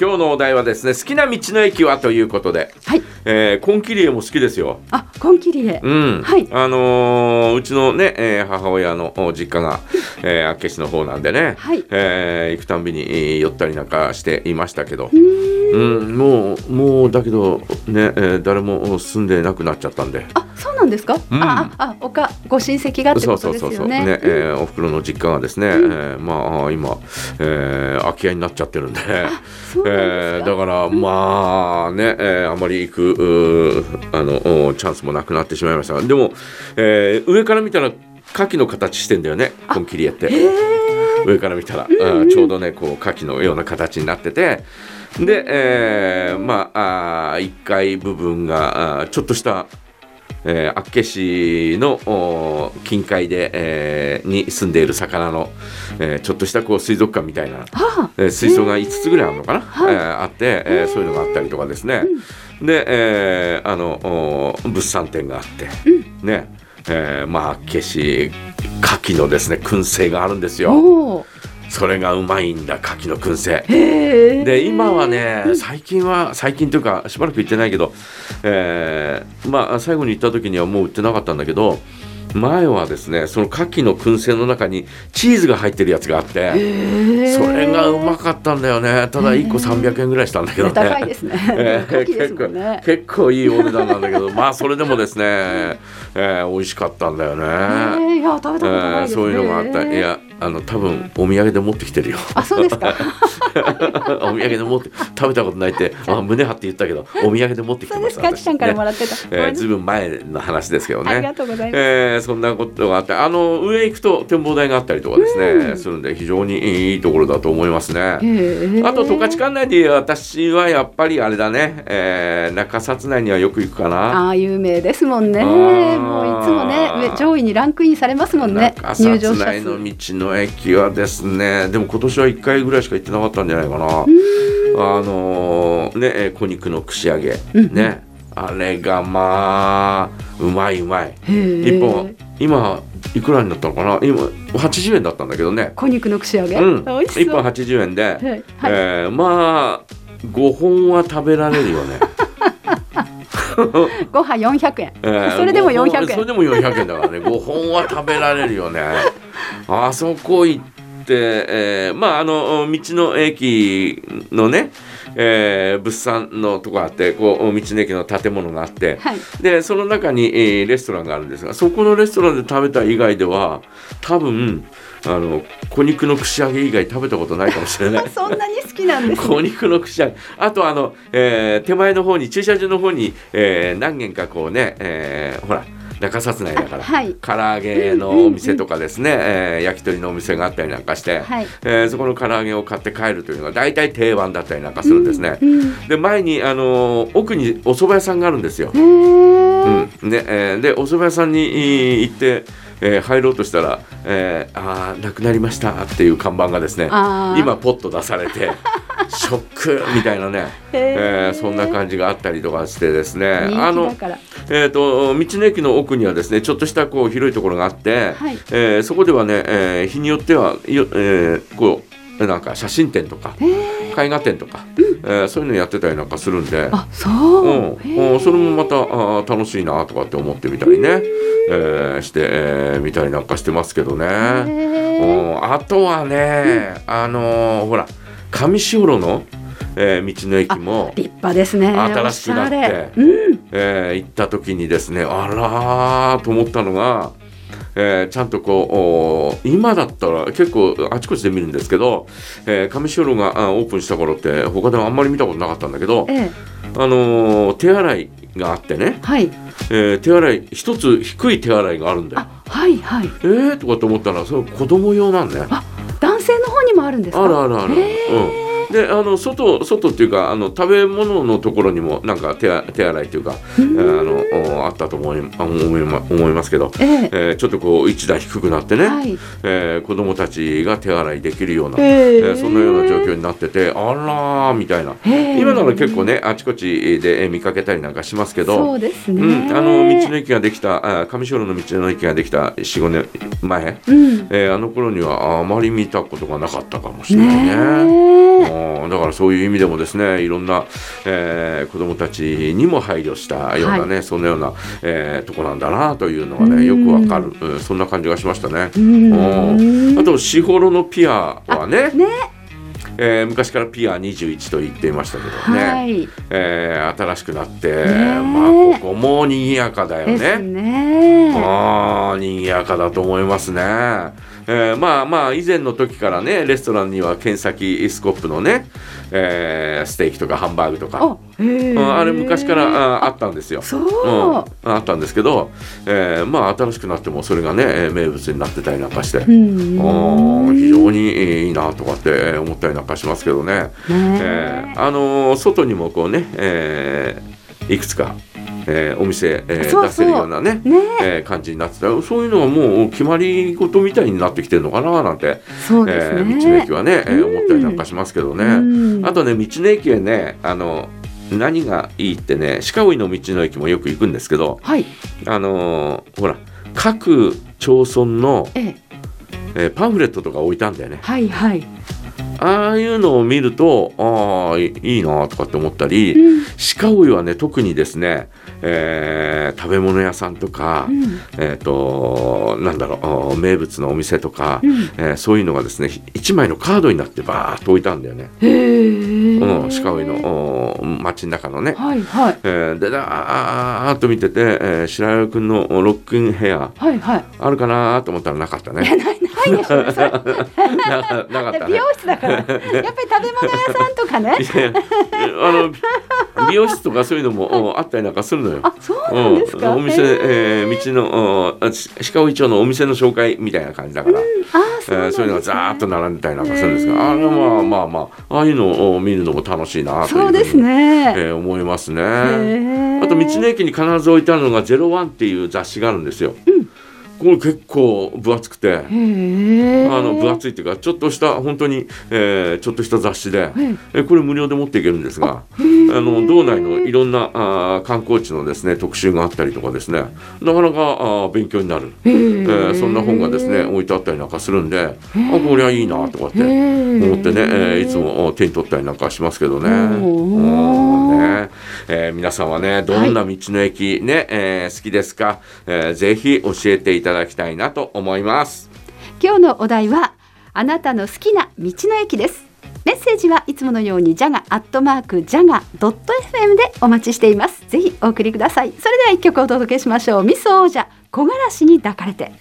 今日のお題はですね好きな道の駅はということで、はい。えー、コンキリエも好きですよ。あ、コンキリエ。うん、はいあのーうちのね、えー母親のお実家が、えー、厚岸の方なんでね、はいえー行くたんびにえー寄ったりなんかしていましたけどう、ーん。うん、もうもうだけどね、えー誰も住んでなくなっちゃったんで。あ、そうなんですか？うんあ、あ、あ、おか、ご親戚がってことですそうそうそうよね。ね、えーお袋の実家がですね、えーまあ今、えー空き家になっちゃってるんで。そえー。だからまあね、えーあまり行くあのおチャンスもなくなってしまいましたがでも、えー上から見たら牡蠣の形してんだよねコンキリエって上から見たら、うんちょうどねこう牡蠣のような形になっててで、えーまああ1階部分があーちょっとしたえー、厚岸のお近海で、えーに住んでいる魚の、えーちょっとしたこう水族館みたいなはあ。えー水槽が5つぐらいあるのかな、はいえーあって、えーそういうのがあったりとかですね、で、えーあのお物産展があって、ねえーまあ決し牡蠣のですね燻製があるんですよ。それがうまいんだ牡蠣の燻製。で今はね最近は最近というかしばらく行ってないけど、えーまあ最後に行った時にはもう売ってなかったんだけど前はですねその牡蠣の燻製の中にチーズが入ってるやつがあって。それがうまかったんだよねただ1個300円ぐらいしたんだけどね。高いですね。え結構。結構いいお値段なんだけどまあそれでもですね、えー美味しかったんだよね。えー、いや、食べたことないですね。えーそういうのがあったいやあの多分お土産で持ってきてるよあ、そうですか。お土産で持って食べたことないってあ胸張って言ったけどお土産で持ってきてそうですかちちゃんからもねらってた。えーずいぶん前の話ですけどねありがとうございます。えーそんなことがあってあの上行くと展望台があったりとかですね、うんするんで非常にいいところだと思いますね。あと十勝管内で私はやっぱりあれだね、えー中札内にはよく行くかな。ああ有名ですもんね。もういつもね上上位にランクインされますもんね。中入場者札内の数。道の駅はですねでも今年は1回ぐらいしか行ってなかったんじゃないかな。あのーねえー小肉の串揚げ、うんねあれがまあうまいうまい。へえ。一本今いくらになったのかな？今80円だったんだけどね。小肉の串揚げ？うん、美味し1本そう。80円で、はいはいえーまあ5本は食べられるよね。ご飯四百円。えーそれでも5本400円。それでも400円だからね。5本は食べられるよね。あそこ行って、えーまああの道の駅のね、えー物産のとこあってこう道の駅の建物があって、はい。でその中に、えーレストランがあるんですがそこのレストランで食べた以外では多分あの小肉の串揚げ以外食べたことないかもしれない そんなに好きなんですね。小肉の串揚げあとあの、えー手前の方に駐車場の方に、えー何軒かこうね、えーほら中札内だから、はい唐揚げのお店とかですね、えー焼き鳥のお店があったりなんかして、はいえーそこの唐揚げを買って帰るというのが大体定番だったりなんかするんですね。うん。で前に、あのー奥にお蕎麦屋さんがあるんですよ。うんでえーでお蕎麦屋さんにい行って、えー入ろうとしたら「えーあーなくなりました」っていう看板がですねあー今ポッと出されて ショックみたいなね、えーそんな感じがあったりとかしてですね人あの。えー、と道の駅の奥にはですねちょっとしたこう広いところがあって、はいえーそこではね、えー日によってはよ、えーこうなんか写真展とかへえ。絵画展とか、えーそういうのやってたりなんかするんで。あ、そうう。ん、それもまたあー楽しいなとかって思ってみたりね、えーして、えー見たりなんかしてますけどね。へうえ。ん、あとはね、あのーほら上士幌の、えー道の駅も、立派ですね。新しくなってうん。えー行った時にですねあらーと思ったのが、えーちゃんとこうお今だったら結構あちこちで見るんですけど、えー上士幌があオープンした頃って他ではあんまり見たことなかったんだけど、ええ。あのー手洗いがあってね、はい。えー手洗い一つ低い手洗いがあるんだよ。あ、はいはい。えーとかと思ったらそれ子供用なんね。あ、男性の方にもあるんですか？あるあるある。へうん。であの外外っていうかあの食べ物のところにもなんか手あ手洗いっていうか、えーあのおあったと思いあ思いま思いますけど、ええ。えーちょっとこう一段低くなってね、はい。えー子供たちが手洗いできるような、へええーそんなような状況になっててあらーみたいな。今なら結構ねあちこちでえー見かけたりなんかしますけど。そうですね。うん、あの道の駅ができたあ上士幌の道の駅ができた45年前、うん。えーあの頃にはあまり見たことがなかったかもしれないね。ねだからそういう意味でもですねいろんな、えー子どもたちにも配慮したようなね、そんなような、えーとこなんだなというのがねよくわかる、うんそんな感じがしましたね。あと士幌のピアはねね。えー昔からピア21と言っていましたけどね、はい。えー新しくなって、ね。まあここも賑やかだよね。ね。ああ賑やかだと思いますね。えーまあまあ以前の時からねレストランには剣先スコップのね、えーステーキとかハンバーグとか、ああれ昔からああったんですよ。そう、うん、あったんですけど、えーまあ新しくなってもそれがねえー名物になってたりなんかして、うん非常にえーいいなとかってえー思ったりなんかしますけどね。ねえーあのー外にもこうね、えーいくつか、えーお店、えー出せるようなねね。えー感じになってたそういうのはもう決まり事みたいになってきてるのかななんて、そうですね、えー道の駅はね、えーうん。思ったりなんかしますけどね。うん。あとね道の駅へねあの何がいいってね鹿追の道の駅もよく行くんですけどはい。あのーほら各町村の、ええ。えーパンフレットとか置いたんだよね。はいはい、ああいうのを見るとああいいいなとかって思ったり、うん。鹿追はね特にですね、えー食べ物屋さんとか、うん。えっ、となんだろう名物のお店とか、うん。えーそういうのがですね一枚のカードになってバーッと置いたんだよね、へえ、うん、鹿追のお街の中のね。はいはい。えーでだーっと見てて、えー白岩君のロックインヘアはいはい。あるかなと思ったらなかったね。ないないでしょそれ。ななかったね。美容。室だから やっぱり食べ物屋さんとかね。あの美容室とかそういうのもおあったりなんかするのよ。あそうなんですか、うん。お店、へええー道の鹿尾町のお店の紹介みたいな感じだから、あそうなんですね。えーそういうのがザーッと並んでたりなんかするんですが、あれはまあまあまあああいうのを見るのも楽しいなというそうですね、えー思いますね。あと道の駅に必ず置いてあるのが「ゼロワンっていう雑誌があるんですよ。これ結構分厚くて。あの分厚いっていうかちょっとした本当に、えーちょっとした雑誌で、ええこれ無料で持っていけるんですがあの道内のいろんなあー観光地のですね特集があったりとかですねなかなかあー勉強になる、へええーそんな本がですね置いてあったりなんかするんであこれはいいなとかって思ってね、えーいつもお手に取ったりなんかしますけどね。えー皆さんはねどんな道の駅ね、えー好きですか、えーぜひ教えていただきたいなと思います。今日のお題はあなたの好きな道の駅です。メッセージはいつものようにジャガアットマークジャガドット FM でお待ちしています。ぜひお送りください。それでは一曲お届けしましょう。ミス王者木枯らしに抱かれて。